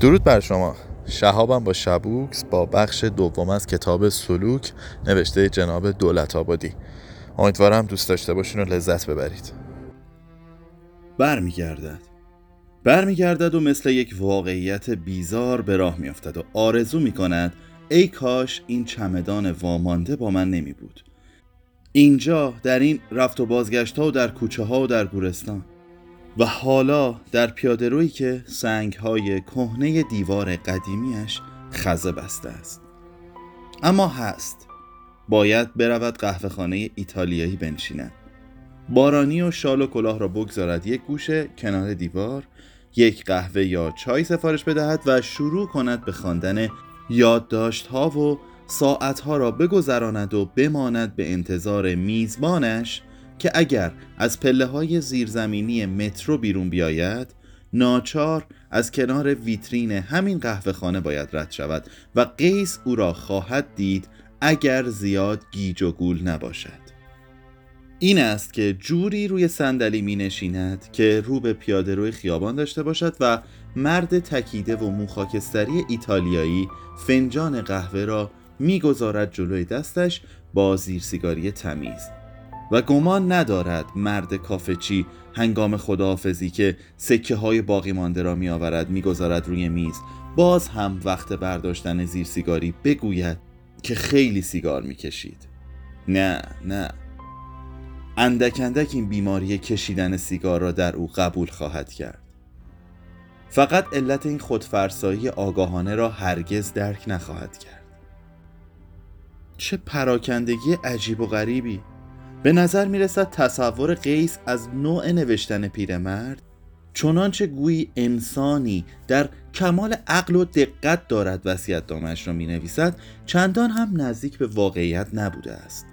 درود بر شما. شهابم با شبوکس با بخش دوم از کتاب سلوک نوشته جناب دولت آبادی. امیدوارم دوست داشته باشین و لذت ببرید. برمیگردد. برمیگردد و مثل یک واقعیت بیزار به راه میافتد و آرزو می‌کند ای کاش این چمدان وامانده با من نمی بود اینجا در این رفت و بازگشت ها و در کوچه ها و در گورستان. و حالا در پیاده که سنگ های کهنه دیوار قدیمیش خزه بسته است. اما هست. باید برود قهوه خانه ایتالیایی بنشیند. بارانی و شال و کلاه را بگذارد یک گوشه کنار دیوار یک قهوه یا چای سفارش بدهد و شروع کند به خواندن یادداشت ها و ساعت ها را بگذراند و بماند به انتظار میزبانش که اگر از پله های زیرزمینی مترو بیرون بیاید ناچار از کنار ویترین همین قهوه خانه باید رد شود و قیس او را خواهد دید اگر زیاد گیج و گول نباشد. این است که جوری روی صندلی می نشیند که رو به پیاده روی خیابان داشته باشد و مرد تکیده و موخاکستری ایتالیایی فنجان قهوه را می‌گذارد جلوی دستش با زیرسیگاری تمیز. و گمان ندارد مرد کافچی هنگام خداحافظی که سکه های باقی مانده را می آورد می گذارد روی میز. باز هم وقت برداشتن زیر سیگاری بگوید که خیلی سیگار می کشید نه نه. اندک اندک این بیماری کشیدن سیگار را در او قبول خواهد کرد. فقط علت این خودفرسایی آگاهانه را هرگز درک نخواهد کرد. چه پراکندگی عجیب و غریبی! به نظر می رسد تصور قیس از نوع نوشتن پیرمرد چنانچه گویی انسانی در کمال عقل و دقت دارد وسیعت دامش را می نویسد چندان هم نزدیک به واقعیت نبوده است.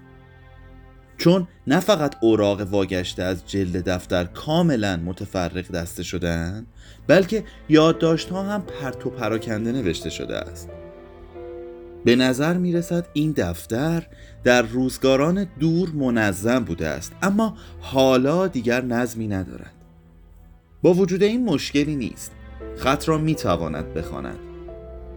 چون نه فقط اوراق واگشته از جلد دفتر کاملا متفرق دسته شدهاند بلکه یادداشت ها هم پرت و پراکنده نوشته شده است. به نظر می رسد این دفتر در روزگاران دور منظم بوده است اما حالا دیگر نظمی ندارد. با وجود این مشکلی نیست. خط را می تواند بخواند.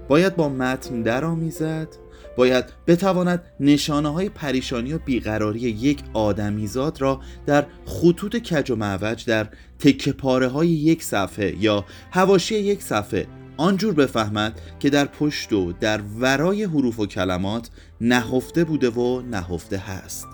باید با متن درآمیزد باید بتواند نشانه های پریشانی و بیقراری یک آدمیزاد را در خطوط کج و معوج در تکه پاره های یک صفحه یا هواشی یک صفحه آنجور بفهمد که در پشت و در ورای حروف و کلمات نهفته بوده و نهفته هست.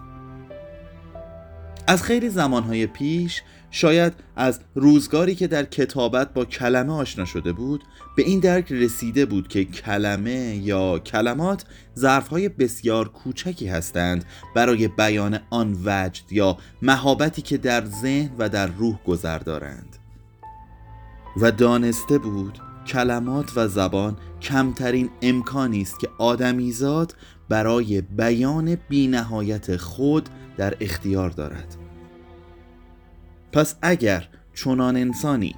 از خیلی زمانهای پیش شاید از روزگاری که در کتابت با کلمه آشنا شده بود به این درک رسیده بود که کلمه یا کلمات ظرفهای بسیار کوچکی هستند برای بیان آن وجد یا مهابتی که در ذهن و در روح گذر دارند. و دانسته بود کلمات و زبان کمترین امکانی است که آدمیزاد برای بیان بینهایت خود در اختیار دارد. پس اگر چنان انسانی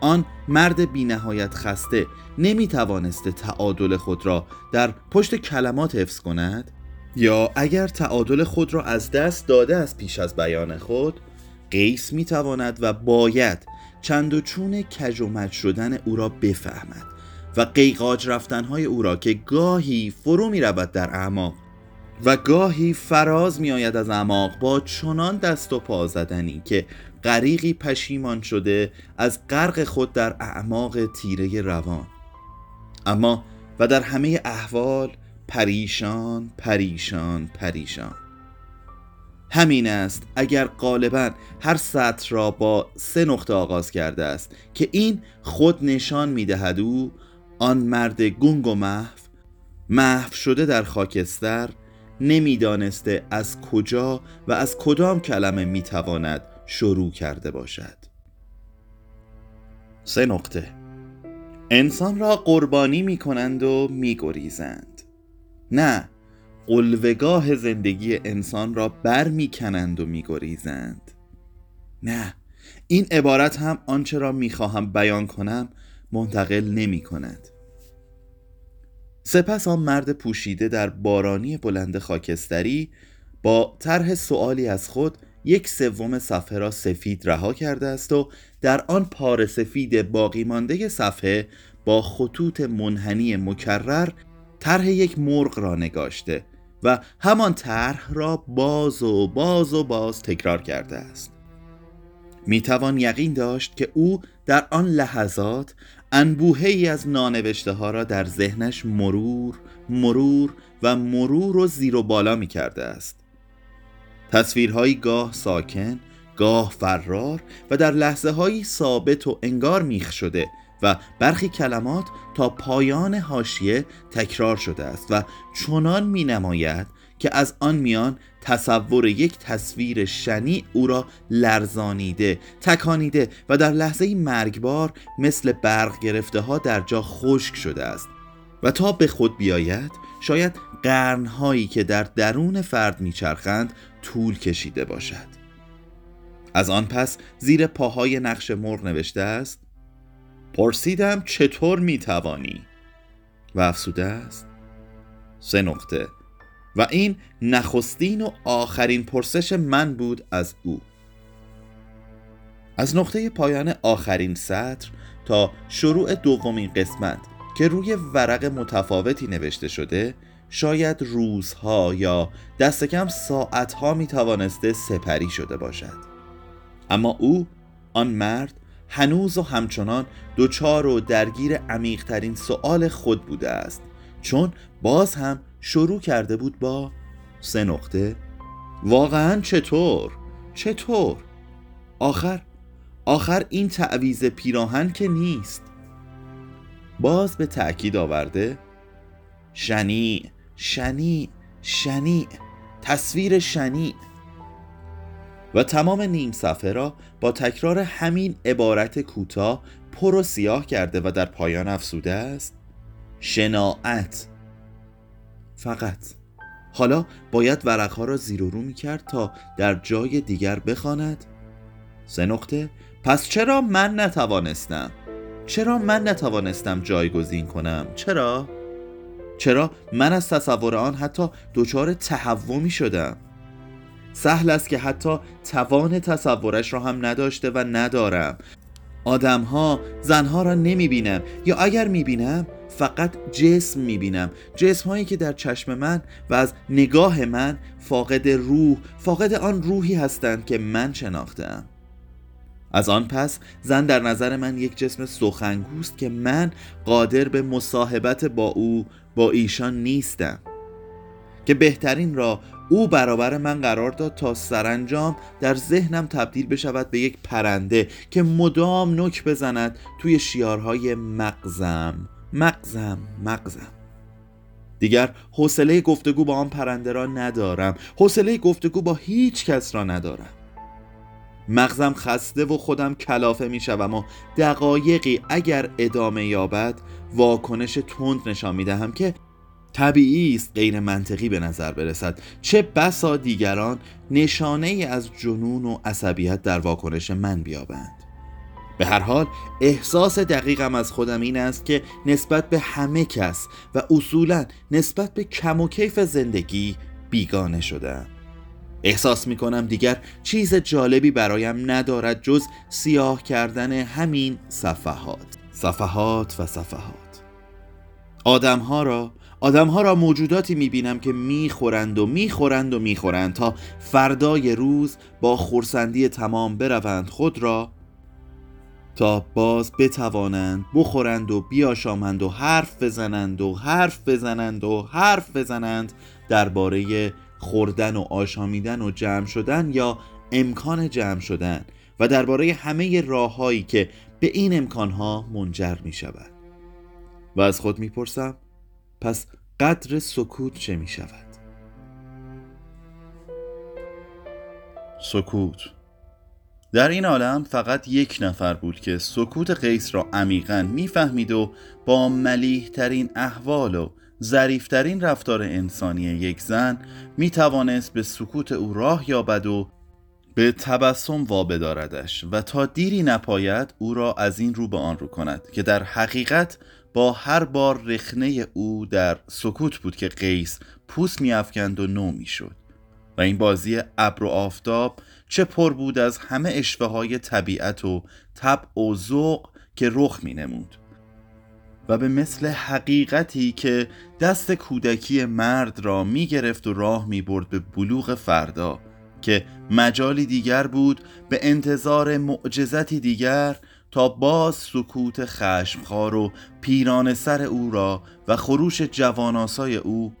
آن مرد بینهایت خسته نمی توانسته تعادل خود را در پشت کلمات حفظ کند یا اگر تعادل خود را از دست داده از پیش از بیان خود قیس می تواند و باید چند و چون کج و مج شدن او را بفهمد و قیقاج رفتنهای او را که گاهی فرو می رود در اعماق و گاهی فراز می آید از اعماق با چنان دست و پا زدنی که غریقی پشیمان شده از غرق خود در اعماق تیره روان. اما و در همه احوال پریشان پریشان پریشان. همین است اگر غالبا هر سطر را با سه نقطه آغاز کرده است که این خود نشان می‌دهد او آن مرد گنگ و محو محو شده در خاکستر نمی‌دانسته از کجا و از کدام کلمه می‌تواند شروع کرده باشد. سه نقطه. انسان را قربانی می کنند و می گریزند. نه قلوگاه زندگی انسان را بر می کنند و می گریزند نه این عبارت هم آنچه را می خواهم بیان کنم منتقل نمی کند سپس آن مرد پوشیده در بارانی بلند خاکستری با طرح سوالی از خود یک سوم صفحه را سفید رها کرده است و در آن پار سفید باقی مانده صفحه با خطوط منحنی مکرر طرح یک مرغ را نگاشته. و همان طرح را باز و باز و باز تکرار کرده است. می توان یقین داشت که او در آن لحظات انبوهی از نانوشته ها را در ذهنش مرور مرور و مرور و زیر و بالا می کرده است. تصویرهایی گاه ساکن گاه فرار و در لحظه هایی ثابت و انگار میخ شده و برخی کلمات تا پایان هاشیه تکرار شده است و چنان می نماید که از آن میان تصور یک تصویر شنی او را لرزانیده تکانیده و در لحظه مرگبار مثل برق گرفته ها در جا خشک شده است. و تا به خود بیاید شاید قرنهایی که در درون فرد میچرخند طول کشیده باشد. از آن پس زیر پاهای نقش مرغ نوشته است پرسیدم چطور می‌توانی؟ و افسوده است. سه نقطه. و این نخستین و آخرین پرسش من بود از او. از نقطه پایان آخرین سطر تا شروع دومین قسمت که روی ورق متفاوتی نوشته شده شاید روزها یا دست کم ساعتها می سپری شده باشد. اما او آن مرد هنوز و همچنان دوچار و درگیر عمیقترین سؤال خود بوده است چون باز هم شروع کرده بود با سه نقطه واقعا چطور؟ چطور؟ آخر آخر این تعویز پیراهن که نیست باز به تأکید آورده شنی شنی شنی تصویر شنی و تمام نیم صفحه را با تکرار همین عبارت کوتاه پر و سیاه کرده و در پایان افسوده است. شناعت. فقط. حالا باید ورقها را زیر و رو می کرد تا در جای دیگر بخواند. سه نقطه. پس چرا من نتوانستم؟ چرا من نتوانستم جایگزین کنم؟ چرا؟ چرا من از تصور آن حتی دچار تهوع می شدم؟ سهل است که حتی توان تصورش را هم نداشته و ندارم. آدمها زنها را نمی بینم یا اگر می بینم فقط جسم می بینم جسم هایی که در چشم من و از نگاه من فاقد روح فاقد آن روحی هستند که من شناختم. از آن پس زن در نظر من یک جسم سخنگوست که من قادر به مصاحبت با او با ایشان نیستم. که بهترین را او برابر من قرار داد تا سرانجام در ذهنم تبدیل بشود به یک پرنده که مدام نک بزند توی شیارهای مغزم. مغزم مغزم. دیگر حوصله گفتگو با آن پرنده را ندارم. حوصله گفتگو با هیچ کس را ندارم. مغزم خسته و خودم کلافه می شوم و دقایقی اگر ادامه یابد واکنش تند نشان می دهم که طبیعی است غیر منطقی به نظر برسد. چه بسا دیگران نشانه ای از جنون و عصبیت در واکنش من بیابند. به هر حال احساس دقیقم از خودم این است که نسبت به همه کس و اصولا نسبت به کم و کیف زندگی بیگانه شدم احساس می کنم دیگر چیز جالبی برایم ندارد جز سیاه کردن همین صفحات. صفحات و صفحات. آدمها را آدمها را موجوداتی می بینم که می خورند و می خورند و می خورند تا فردای روز با خورسندی تمام بروند خود را تا باز بتوانند بخورند و بیاشامند و حرف بزنند و حرف بزنند و حرف بزنند درباره خوردن و آشامیدن و جمع شدن یا امکان جمع شدن و درباره همه راههایی که به این امکانها منجر می شود و از خود می پرسم پس قدر سکوت چه می شود؟ سکوت. در این عالم فقط یک نفر بود که سکوت قیس را عمیقا می‌فهمید و با ملیح ترین احوال و ظریفترین رفتار انسانی یک زن می توانست به سکوت او راه یابد و به تبسم وابداردش و تا دیری نپاید او را از این رو به آن رو کند که در حقیقت با هر بار رخنه او در سکوت بود که قیس پوست میافکند و نو می‌شد. و این بازی ابر و آفتاب چه پر بود از همه اشوه های طبیعت و طبع و ذوق که رخ می نمود و به مثل حقیقتی که دست کودکی مرد را می گرفت و راه می برد به بلوغ فردا که مجالی دیگر بود به انتظار معجزتی دیگر تا باز سکوت خشمخوار و پیران سر او را و خروش جواناسای او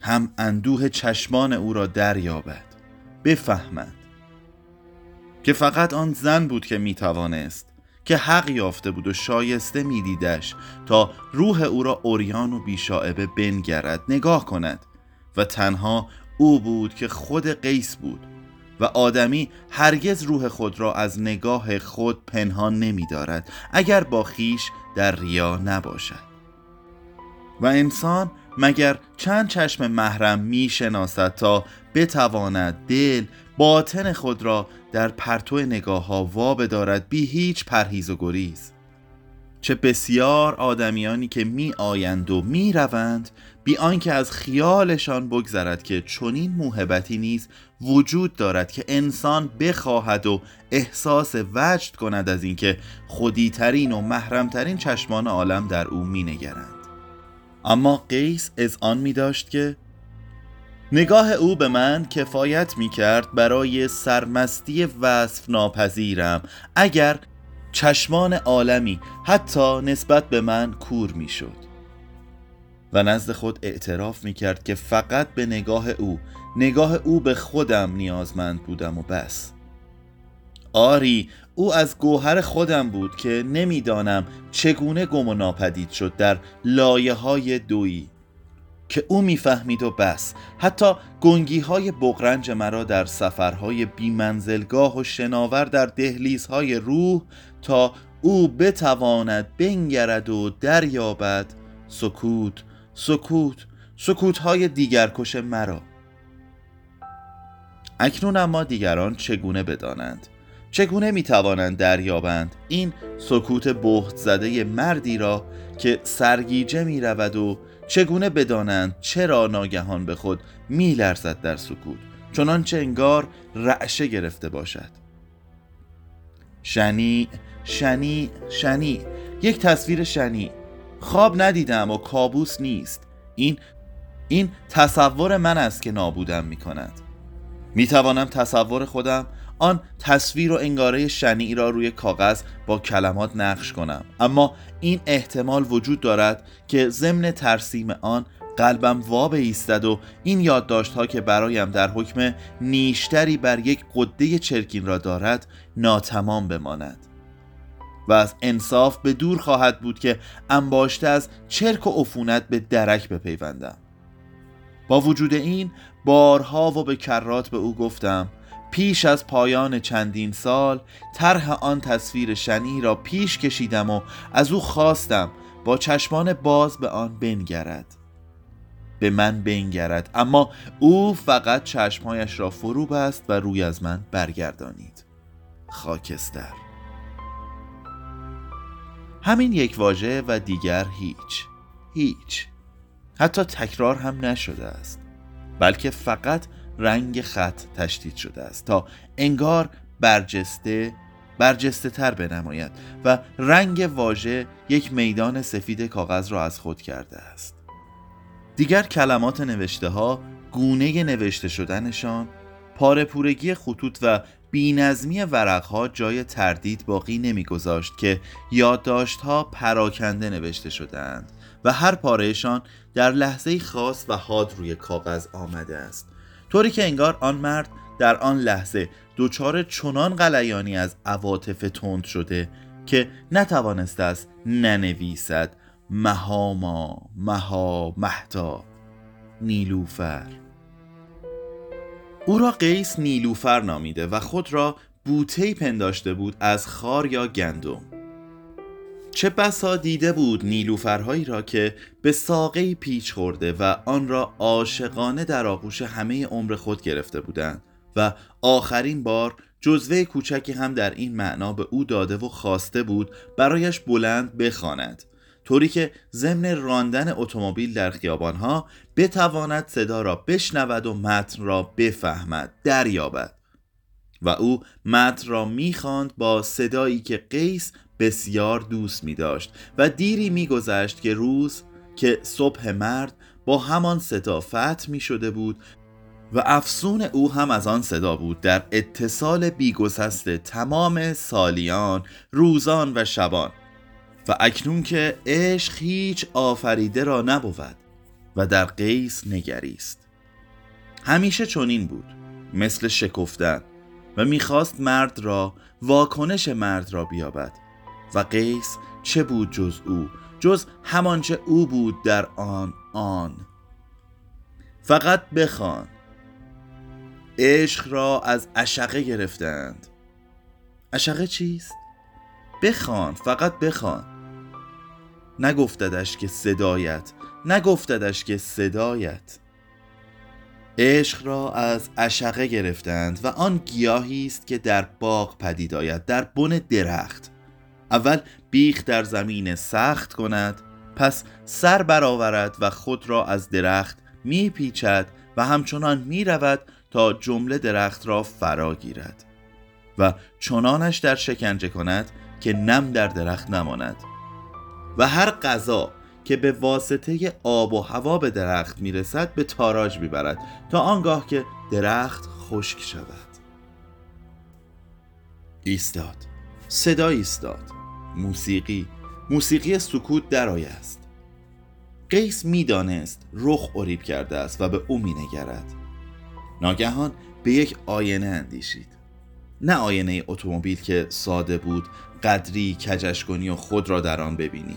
هم اندوه چشمان او را دریابد. بفهمد که فقط آن زن بود که می‌توانست که حق یافته بود و شایسته میدیدش تا روح او را اوریان و بیشاعبه بنگرد نگاه کند. و تنها او بود که خود قیس بود. و آدمی هرگز روح خود را از نگاه خود پنهان نمی دارد اگر با خیش در ریا نباشد. و انسان مگر چند چشم محرم می شناسد تا بتواند دل باطن خود را در پرتو نگاه ها وا بدارد؟ بی هیچ پرهیز و گریز. چه بسیار آدمیانی که می آیند و می روند بی آنکه از خیالشان بگذرد که چنین موهبتی نیز وجود دارد که انسان بخواهد و احساس وجد کند از اینکه خودیترین و محرمترین چشمان عالم در او می نگرند. اما قیس از آن می داشت که نگاه او به من کفایت می کرد برای سرمستی وصف ناپذیرم اگر چشمان عالمی حتی نسبت به من کور می شد و نزد خود اعتراف می کرد که فقط به نگاه او نگاه او به خودم نیازمند بودم و بس. آری او از گوهر خودم بود که نمی‌دانم چگونه گم و ناپدید شد در لایه های دویی. که او می‌فهمید و بس. حتی گنگی های بغرنج مرا در سفرهای بیمنزلگاه و شناور در دهلیزهای روح تا او بتواند بنگرد و دریابد سکوت سکوت سکوت های دیگرکش مرا. اکنون اما دیگران چگونه بدانند؟ چگونه می‌توانند دریابند این سکوت بهت زده مردی را که سرگیجه می رود و چگونه بدانند چرا ناگهان به خود میلرزد در سکوت چنانچه انگار رعشه گرفته باشد؟ شنی شنی شنی یک تصویر شنی. خواب ندیدم و کابوس نیست. این این تصور من است که نابودم می کند می توانم تصور خودم آن تصویر و انگاره شنی را روی کاغذ با کلمات نقش کنم. اما این احتمال وجود دارد که ضمن ترسیم آن قلبم وا ایستد و این یادداشت ها که برایم در حکم نیشتری بر یک قده چرکین را دارد ناتمام بماند. و از انصاف به دور خواهد بود که انباشته از چرک و عفونت به درک بپیوندم. با وجود این بارها و به کرات به او گفتم پیش از پایان چندین سال طرح آن تصویر شنی را پیش کشیدم و از او خواستم با چشمان باز به آن بنگرد. به من بنگرد اما او فقط چشمهایش را فرو بست و روی از من برگردانید. خاکستر همین یک واژه و دیگر هیچ. هیچ. حتی تکرار هم نشده است. بلکه فقط رنگ خط تشدید شده است تا انگار برجسته برجسته تر بنماید و رنگ واژه یک میدان سفید کاغذ را از خود کرده است. دیگر کلمات نوشته ها گونه نوشته شدنشان پارپورگی خطوط و بینظمی ورقها جای تردید باقی نمیگذاشت که یادداشتها پراکنده نوشته شدهاند و هر پارهشان در لحظه خاص و حاد روی کاغذ آمده است. طوری که انگار آن مرد در آن لحظه دچار چنان غلیانی از عواطف تند شده که نتوانسته است ننویسد مهاما مها مهتا نیلوفر. او را قیس نیلوفر نامیده و خود را بوتهی پنداشته بود از خار یا گندم. چه بسا دیده بود نیلوفرهایی را که به ساقه پیچ خورده و آن را عاشقانه در آغوش همه عمر خود گرفته بودند و آخرین بار جزوه کوچکی هم در این معنا به او داده و خواسته بود برایش بلند بخواند. طوری که ضمن راندن اتومبیل در خیابانها بتواند صدا را بشنود و متن را بفهمد دریابد. و او متن را می‌خواند با صدایی که قیس بسیار دوست می داشت و دیری می گذشت که روز که صبح مرد با همان صدا فتح می شده بود و افسون او هم از آن صدا بود. در اتصال بیگسست تمام سالیان روزان و شبان و اکنون که عشق هیچ آفریده را نبود و در قیس نگریست. همیشه چنین بود مثل شکفتن و می‌خواست مرد را واکنش مرد را بیابد. و قیس چه بود جز او؟ جز همانچه او بود در آن آن. فقط بخوان. عشق را از اشقه گرفتند. اشقه چیست؟ بخوان فقط بخوان. نگفتدش که صدایت نگفتدش که صدایت. عشق را از اشقه گرفتند و آن گیاهی است که در باغ پدید آید در بن درخت. اول بیخ در زمین سخت کند پس سر برآورد و خود را از درخت میپیچد و همچنان می‌رود تا جمله درخت را فرا گیرد و چنانش در شکنجه کند که نم در درخت نماند. و هر غذا که به واسطه آب و هوا به درخت می‌رسد به تاراج می‌برد تا آنگاه که درخت خشک شود. ایستاد. صدا ایستاد. موسیقی. موسیقی سکوت درای است. قیس می‌دانست رخ اریب کرده است و به او مینگرد. ناگهان به یک آینه اندیشید. نه آینه اتومبیل که ساده بود قدری کجش کنی و خود را در آن ببینی.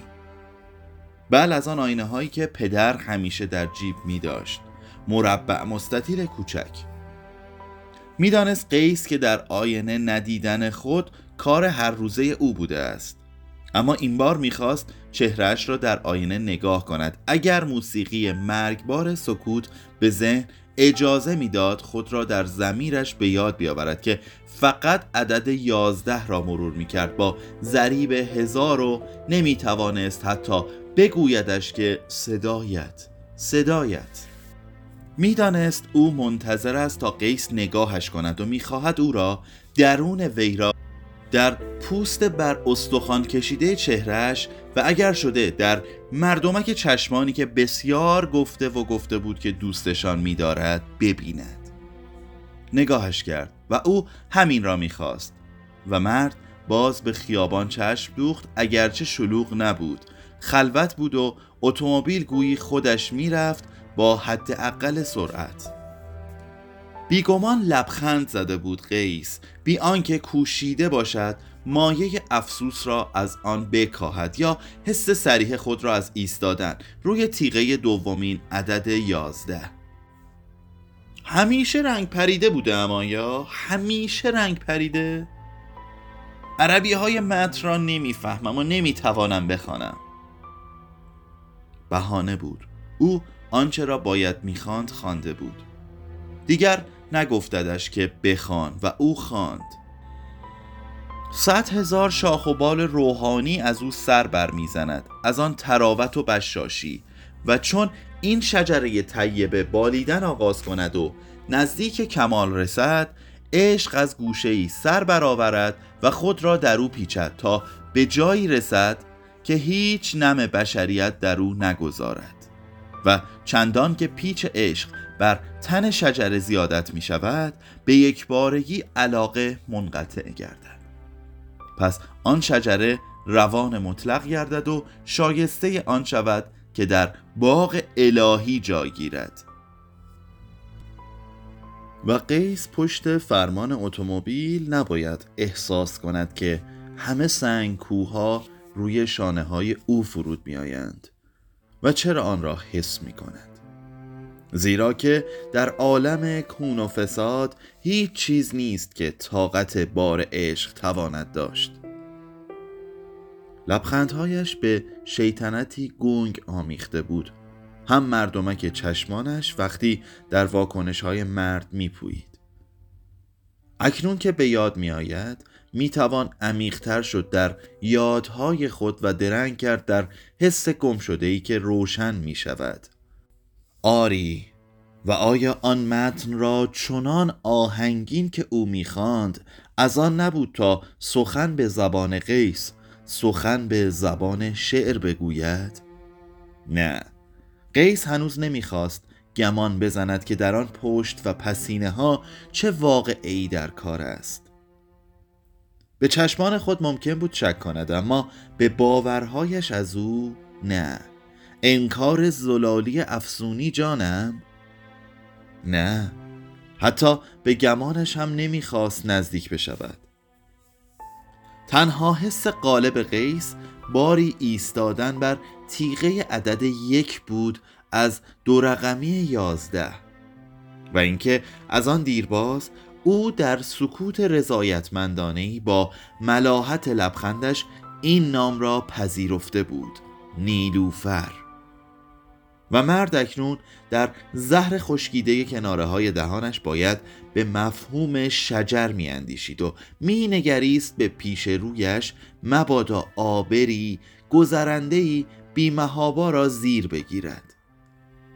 بل از آن آینه هایی که پدر همیشه در جیب می داشت مربع مستطیل کوچک. می‌دانست قیس که در آینه ندیدن خود کار هر روزه او بوده است. اما این بار می‌خواست چهرش را در آینه نگاه کند. اگر موسیقی مرگبار سکوت به ذهن اجازه می‌داد خود را در زمیرش به یاد بیاورد که فقط عدد یازده را مرور می‌کرد. با ضریب هزار و نمی‌توانست حتی بگویدش که صدایت صدایت. می‌دانست او منتظر است تا قیس نگاهش کند و می‌خواهد او را درون وی را در پوست بر استخوان کشیده چهرش و اگر شده در مردمک چشمانی که بسیار گفته و گفته بود که دوستشان میدارد ببیند. نگاهش کرد و او همین را می‌خواست و مرد باز به خیابان چشم دوخت اگرچه شلوغ نبود. خلوت بود و اتومبیل گویی خودش می‌رفت با حداقل سرعت. بیگمان لبخند زده بود قیس. بی آنکه کوشیده باشد مایه افسوس را از آن بکاهد یا حس سریح خود را از ایستادن. روی تیغه دومین عدد یازده. همیشه رنگ پریده بوده اما یا؟ همیشه رنگ پریده؟ عربی های متن را نمی‌فهمم و نمی‌توانم بخوانم. بهانه بود. او آنچه را باید می‌خواند خوانده بود. دیگر نگفتدش که بخوان و او خواند. صد هزار شاخ و بال روحانی از او سر بر می‌زند از آن تراوت و بشاشی. و چون این شجره طیبه بالیدن آغاز کند و نزدیک کمال رسد عشق از گوشه ای سر برآورد و خود را در او پیچد تا به جایی رسد که هیچ نم بشریت در او نگذارد. و چندان که پیچ عشق بر تن شجره زیادت می شود به یک بارگی علاقه منقطع گردد. پس آن شجره روان مطلق گردد و شایسته آن شود که در باغ الهی جای گیرد. و قیس پشت فرمان اتومبیل نباید احساس کند که همه سنگ کوها روی شانه های او فرود می آیند و چرا آن را حس می کند زیرا که در عالم کون و فساد هیچ چیز نیست که طاقت بار عشق تواند داشت. لبخندهایش به شیطنتی گنگ آمیخته بود. هم مردمک چشمانش وقتی در واکنش های مرد میپویید. اکنون که به یاد می آید می توان عمیقتر شد در یادهای خود و درنگ کرد در حس گم شده ای که روشن می شود آری و آیا آن متن را چنان آهنگین که او می‌خواند از آن نبود تا سخن به زبان قیس سخن به زبان شعر بگوید؟ نه قیس هنوز نمی‌خواست گمان بزند که در آن پشت و پسینه ها چه واقعی در کار است. به چشمان خود ممکن بود شک کند اما به باورهایش از او نه. انکار زلالی افسونی جانم؟ نه. حتی به گمانش هم نمی‌خواست نزدیک بشود. تنها حس قالب قیس باری ایستادن بر تیغه عدد یک بود از دو رقمی یازده. و اینکه از آن دیرباز او در سکوت رضایتمندانه با ملاحت لبخندش این نام را پذیرفته بود. نیلوفر. و مرد اکنون در زهر خشکیده کناره های دهانش باید به مفهوم شجر می اندیشید و می نگریست به پیش رویش مبادا آبری گذرندهی بیمهابا را زیر بگیرد.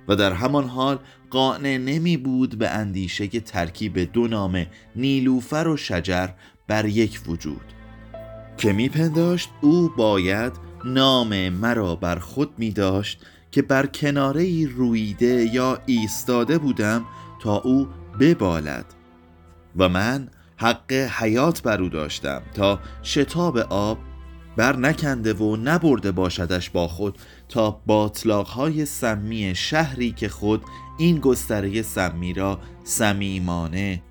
و در همان حال قانع نمی بود به اندیشه ترکیب دو نام نیلوفر و شجر بر یک وجود. که میپنداشت او باید نام مرا بر خود می داشت که بر کناره رویده یا ایستاده بودم تا او ببالد. و من حق حیات بر او داشتم تا شتاب آب بر نکنده و نبرده باشدش با خود تا باطلاقهای سمی شهری که خود این گستره سمی را سمیمانه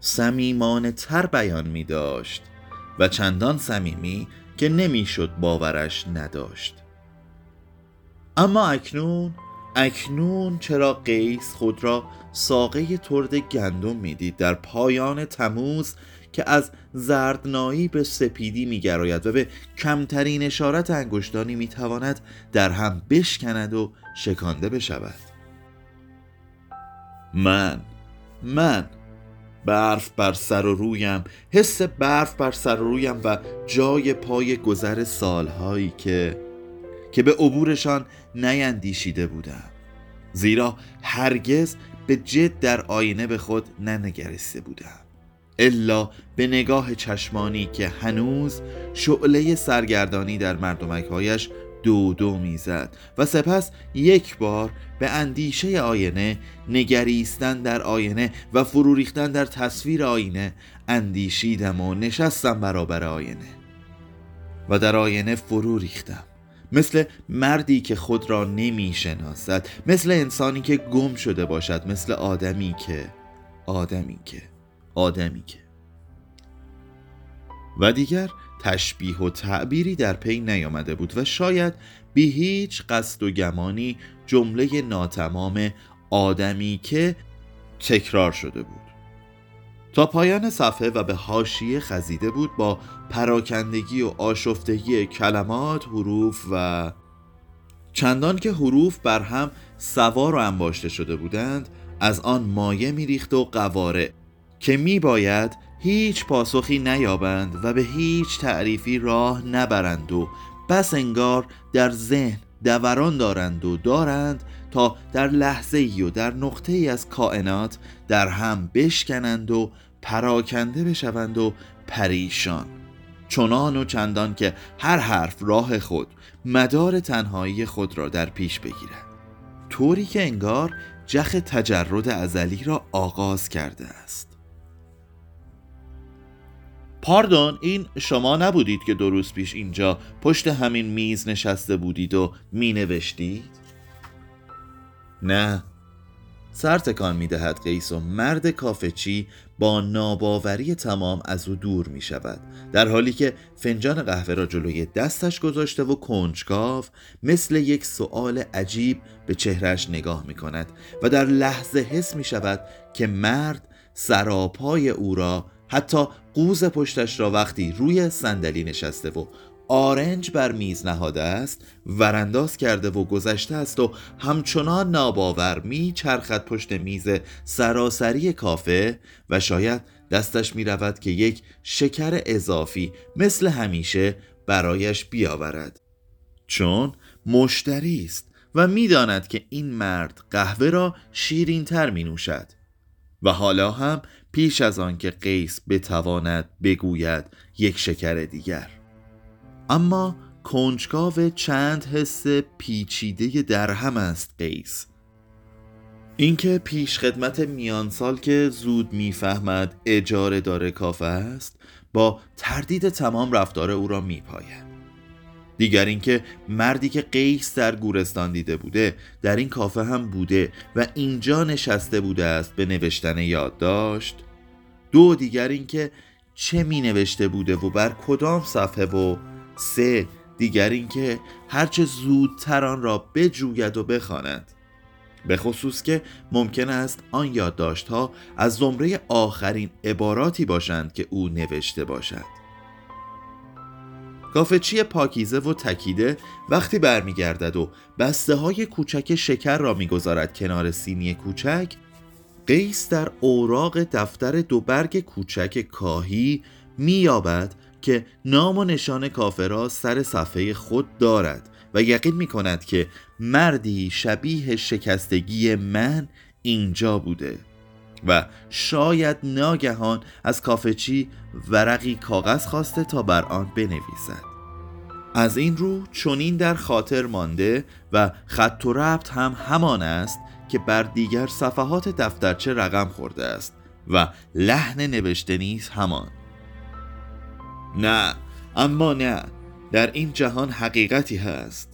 سمیمانه تر بیان می داشت و چندان سمیمی که نمی‌شد باورش نداشت. اما اکنون اکنون چرا قیس خود را ساقه ترد گندم می‌دید در پایان تموز که از زردنایی به سپیدی میگراید؟ و به کمترین اشارت انگشتانی می‌تواند در هم بشکند و شکانده بشود. من من برف بر سر و رویم حس برف بر سر و رویم و جای پای گذر سالهایی که که به عبورشان نیندیشیده بودم زیرا هرگز به جد در آینه به خود ننگرسته بودم الا به نگاه چشمانی که هنوز شعله سرگردانی در مردمکهایش دو دو می‌زد و سپس یک بار به اندیشه آینه نگریستن در آینه و فرو ریختن در تصویر آینه اندیشیدم و نشستم برابر آینه و در آینه فرو ریختم. مثل مردی که خود را نمی شناسد مثل انسانی که گم شده باشد مثل آدمی که آدمی که آدمی که. و دیگر تشبیه و تعبیری در پی نیامده بود و شاید بی هیچ قصد و گمانی جمله ناتمام آدمی که تکرار شده بود. تا پایان صفحه و به حاشیه خزیده بود با پراکندگی و آشفتگی کلمات حروف و چندان که حروف بر هم سوار و انباشته شده بودند از آن مایه میریخت و قواره که می باید هیچ پاسخی نیابند و به هیچ تعریفی راه نبرند و بس انگار در ذهن دوران دارند و دارند تا در لحظه ای و در نقطه ای از کائنات در هم بشکنند و پراکنده بشوند و پریشان. چنان و چندان که هر حرف راه خود مدار تنهایی خود را در پیش بگیرد طوری که انگار جخ تجرد ازلی را آغاز کرده است. پاردون این شما نبودید که دو روز پیش اینجا پشت همین میز نشسته بودید و می نوشتید؟ نه. سر تکان می دهد قیس و مرد کافچی با ناباوری تمام از او دور می شود در حالی که فنجان قهوه را جلوی دستش گذاشته و کنجکاو مثل یک سؤال عجیب به چهرش نگاه می کند و در لحظه حس می شود که مرد سراپای او را حتی قوز پشتش را وقتی روی صندلی نشسته و آرنج بر میز نهاده است ورانداز کرده و گذشته است و همچنان ناباور می چرخد پشت میز سراسری کافه و شاید دستش می رود که یک شکر اضافی مثل همیشه برایش بیاورد. چون مشتری است و می‌داند که این مرد قهوه را شیرین تر می نوشد و حالا هم پیش از آن که قیس بتواند بگوید یک شکر دیگر. اما کنجکاو چند حس پیچیده درهم است قیس. اینکه پیش خدمت میان سال که زود می‌فهمد اجاره داره کافه است با تردید تمام رفتار او را میپاید. دیگر اینکه مردی که قیس در گورستان دیده بوده در این کافه هم بوده و اینجا نشسته بوده است به نوشتن یادداشت دو دیگر اینکه چه می نوشته بوده و بر کدام صفحه و سه دیگر اینکه هرچه زودتر آن را بجوید و بخواند. به خصوص که ممکن است آن یادداشت ها از زمره آخرین عباراتی باشند که او نوشته باشد. کافچی پاکیزه و تکیده وقتی برمیگردد و بسته های کوچک شکر را می‌گذارد کنار سینی کوچک قیس در اوراق دفتر دو برگ کوچک کاهی مییابد که نام و نشان کافه را سر صفحه خود دارد و یقین می کند که مردی شبیه شکستگی من اینجا بوده و شاید ناگهان از کافچی ورقی کاغذ خواسته تا بر آن بنویسد. از این رو چونین در خاطر مانده و خط و ربط هم همان است که بر دیگر صفحات دفترچه رقم خورده است و لحن نوشته نیز همان. نه اما نه در این جهان حقیقتی هست.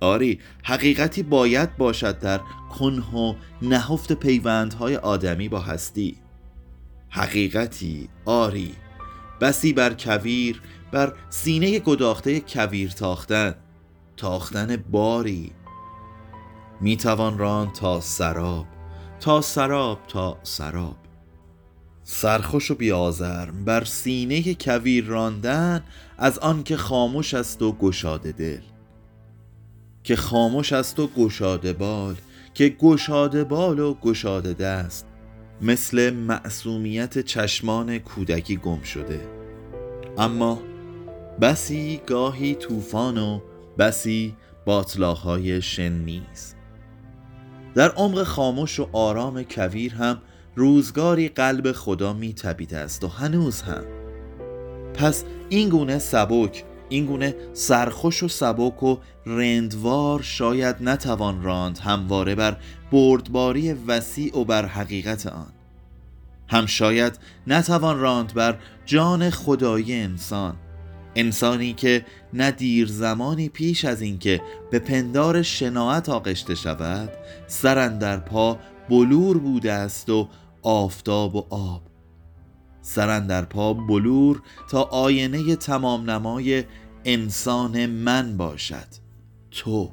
آری حقیقتی باید باشد در کنه و نهفت پیوندهای آدمی با هستی. حقیقتی آری بسی بر کویر بر سینه گداخته کویر تاختن تاختن باری. می‌توان ران تا سراب تا سراب تا سراب. سرخوش و بیازرم بر سینه کویر راندن از آن که خاموش است و گشاده دل. که خاموش است و گشاده بال که گشاده بال و گشاده دست مثل معصومیت چشمان کودکی گم شده. اما بسی گاهی طوفان و بسی باطلاهای شن نیست. در عمق خاموش و آرام کویر هم روزگاری قلب خدا می است و هنوز هم. پس این گونه سبک این گونه سرخوش و سبک و رندوار شاید نتوان راند همواره بر بردباری وسیع و بر حقیقت آن. هم شاید نتوان راند بر جان خدایی انسان انسانی که نه دیر زمانی پیش از اینکه به پندار شناعت آغشته شود سرن در پا بلور بوده است و آفتاب و آب. سرن در پا بلور تا آینه تمام نمای انسان من باشد تو.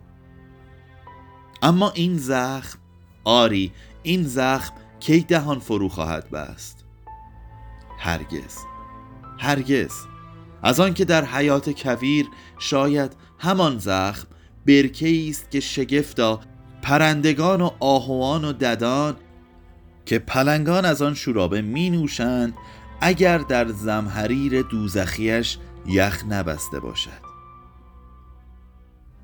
اما این زخم آری این زخم کی دهان فرو خواهد بست؟ هرگز هرگز. از آنکه در حیات کویر شاید همان زخم برکه است که شگفتا پرندگان و آهوان و ددان که پلنگان از آن شورابه می نوشند اگر در زمحریر دوزخیش یخ نبسته باشد.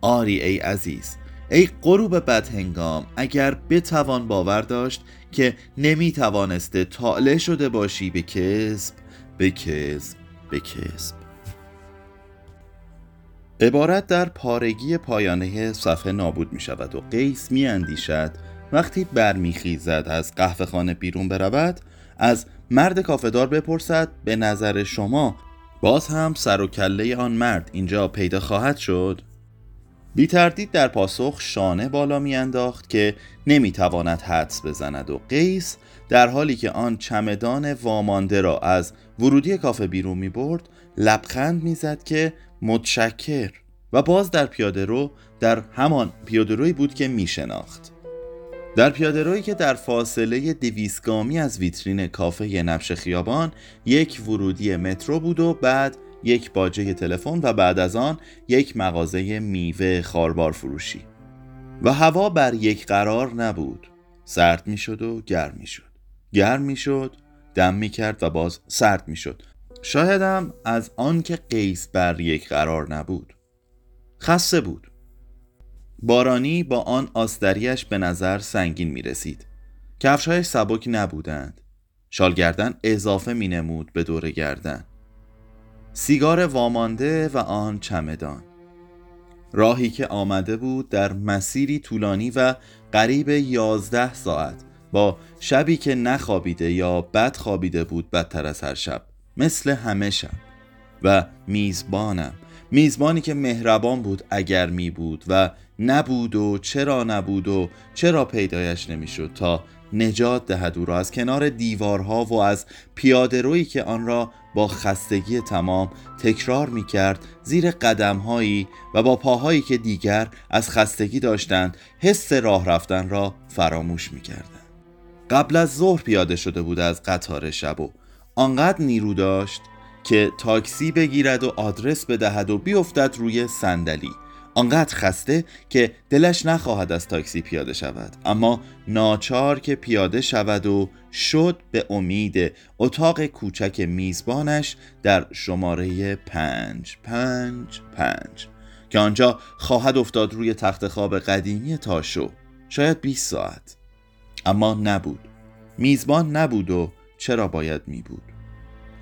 آری ای عزیز ای غروب بدهنگام اگر بتوان باور داشت که نمی توانسته طالع شده باشی به کسب به کسب به کسب. عبارت در پارگی پایانه صفحه نابود می شود و قیس می اندیشد وقتی برمیخیزد از قهوه خانه بیرون برود از مرد کافدار بپرسد به نظر شما باز هم سر و کله آن مرد اینجا پیدا خواهد شد؟ بی تردید در پاسخ شانه بالا میانداخت که نمی‌تواند حدس بزند و قیس در حالی که آن چمدان وامانده را از ورودی کافه بیرون می برد لبخند می‌زد که متشکر و باز در پیاده رو در همان پیاده روی بود که می شناخت در پیاده روی که در فاصله دویسگامی از ویترین کافه نبش خیابان یک ورودی مترو بود و بعد یک باجه تلفن و بعد از آن یک مغازه میوه خاربار فروشی. و هوا بر یک قرار نبود. سرد می شد و گرم می شد گرم می شد دم می کرد و باز سرد می شد شایدم از آن که قیس بر یک قرار نبود. خسته بود. بارانی با آن آستریش به نظر سنگین می رسید کفشهایش سبک نبودند. شالگردن اضافه می نمود به دور گردن. سیگار وامانده و آن چمدان. راهی که آمده بود در مسیری طولانی و قریب یازده ساعت با شبی که نخوابیده یا بد خوابیده بود بدتر از هر شب مثل همه شب. و میزبانم. میزبانی که مهربان بود اگر می بود و نبود و چرا نبود و چرا پیدایش نمی‌شد تا نجات دهد او را از کنار دیوارها و از پیاده روی که آن را با خستگی تمام تکرار می کرد زیر قدمهایی و با پاهایی که دیگر از خستگی داشتند حس راه رفتن را فراموش می کردند. قبل از ظهر پیاده شده بود از قطار شب و آنقدر نیرو داشت که تاکسی بگیرد و آدرس بدهد و بیفتد روی صندلی آنقدر خسته که دلش نخواهد از تاکسی پیاده شود. اما ناچار که پیاده شود و شد به امید اتاق کوچک میزبانش در شماره پنج پنج پنج. که آنجا خواهد افتاد روی تخت خواب قدیمی تاشو. شاید 20 ساعت. اما نبود. میزبان نبود و چرا باید می بود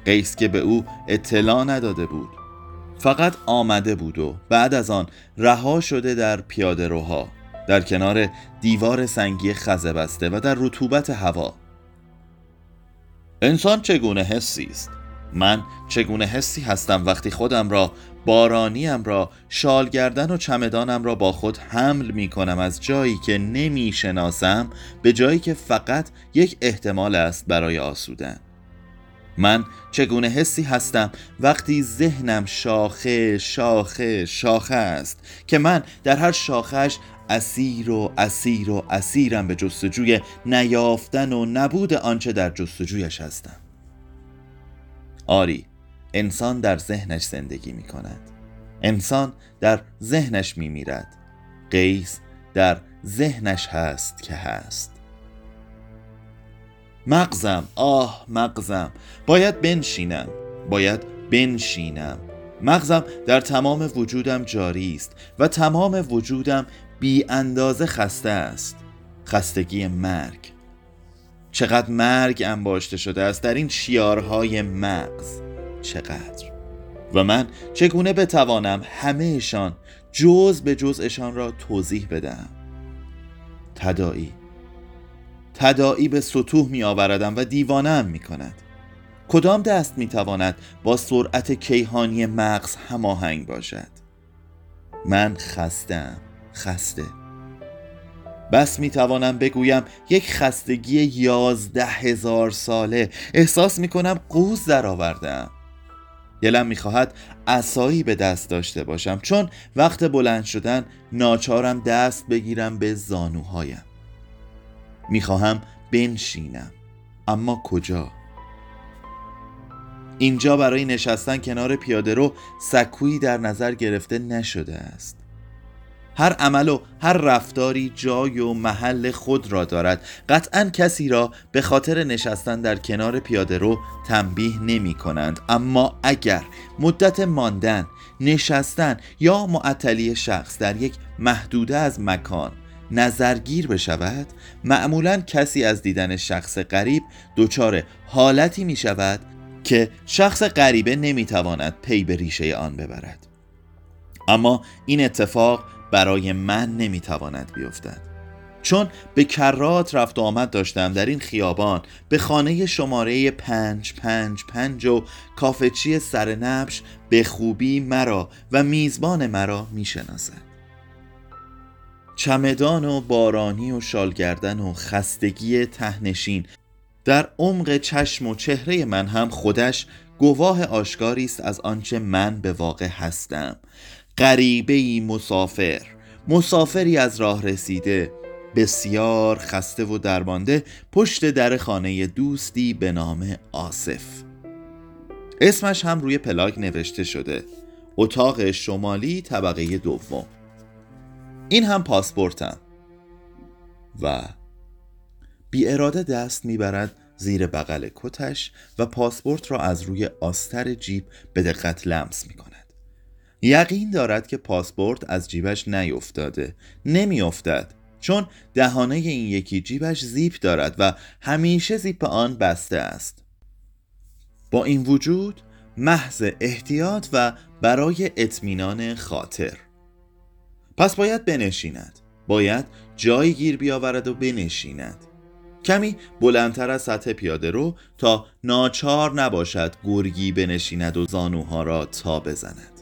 قیس که به او اطلاع نداده بود. فقط آمده بود و بعد از آن رها شده در پیاده روها در کنار دیوار سنگی خزه بسته و در رطوبت هوا. انسان چگونه حسی است؟ من چگونه حسی هستم وقتی خودم را بارانیم را شالگردن و چمدانم را با خود حمل می کنم از جایی که نمی شناسم به جایی که فقط یک احتمال است برای آسودن. من چگونه حسی هستم وقتی ذهنم شاخه شاخه شاخه است که من در هر شاخش اسیر و اسیر و اسیرم به جستجوی نیافتن و نبود آنچه در جستجویش هستم. آری انسان در ذهنش زندگی می کند انسان در ذهنش می میرد قیس در ذهنش هست که هست. مغزم آه مغزم. باید بنشینم باید بنشینم. مغزم در تمام وجودم جاری است و تمام وجودم بی اندازه خسته است. خستگی مرگ. چقدر مرگ انباشته شده است در این شیارهای مغز. چقدر. و من چگونه بتوانم همهشان جز به جزشان را توضیح بدم تدایی تدائی به سطوح می آوردم و دیوانم می کند کدام دست می تواند با سرعت کیهانی مغز هماهنگ باشد؟ من خستم خسته. بس می توانم بگویم یک خستگی یازده هزار ساله. احساس می کنم قوز در آوردم دلم می‌خواهد اسایی به دست داشته باشم چون وقت بلند شدن ناچارم دست بگیرم به زانوهایم. می‌خواهم بنشینم. اما کجا؟ اینجا برای نشستن کنار پیاده رو سکویی در نظر گرفته نشده است. هر عمل و هر رفتاری جای و محل خود را دارد. قطعا کسی را به خاطر نشستن در کنار پیاده رو تنبیه نمی کنند. اما اگر مدت ماندن نشستن یا معطلی شخص در یک محدوده از مکان نظرگیر بشود معمولا کسی از دیدن شخص غریب دچار حالتی می شود که شخص غریبه نمی‌تواند پی به ریشه آن ببرد. اما این اتفاق برای من نمی‌تواند بیفتد. چون به کرات رفت و آمد داشتم در این خیابان به خانه شماره پنج پنج پنج و کافچی سر نبش به خوبی مرا و میزبان مرا می‌شناسد. چمدان و بارانی و شالگردن و خستگی تهنشین در عمق چشم و چهره من هم خودش گواه آشکاری است از آنچه من به واقع هستم. غریبه مسافر مسافری از راه رسیده بسیار خسته و درمانده پشت در خانه دوستی به نام آصف. اسمش هم روی پلاک نوشته شده. اتاق شمالی طبقه دوم. این هم پاسپورتم. و بی اراده دست می‌برد زیر بغل کتش و پاسپورت را از روی آستر جیب به دقت لمس می کند یقین دارد که پاسپورت از جیبش نیفتاده. نمیافتد چون دهانه این یکی جیبش زیپ دارد و همیشه زیپ آن بسته است. با این وجود محض احتیاط و برای اطمینان خاطر. پس باید بنشیند. باید جایی گیر بیاورد و بنشیند. کمی بلندتر از سطح پیاده رو تا ناچار نباشد گرگی بنشیند و زانوها را تا بزند.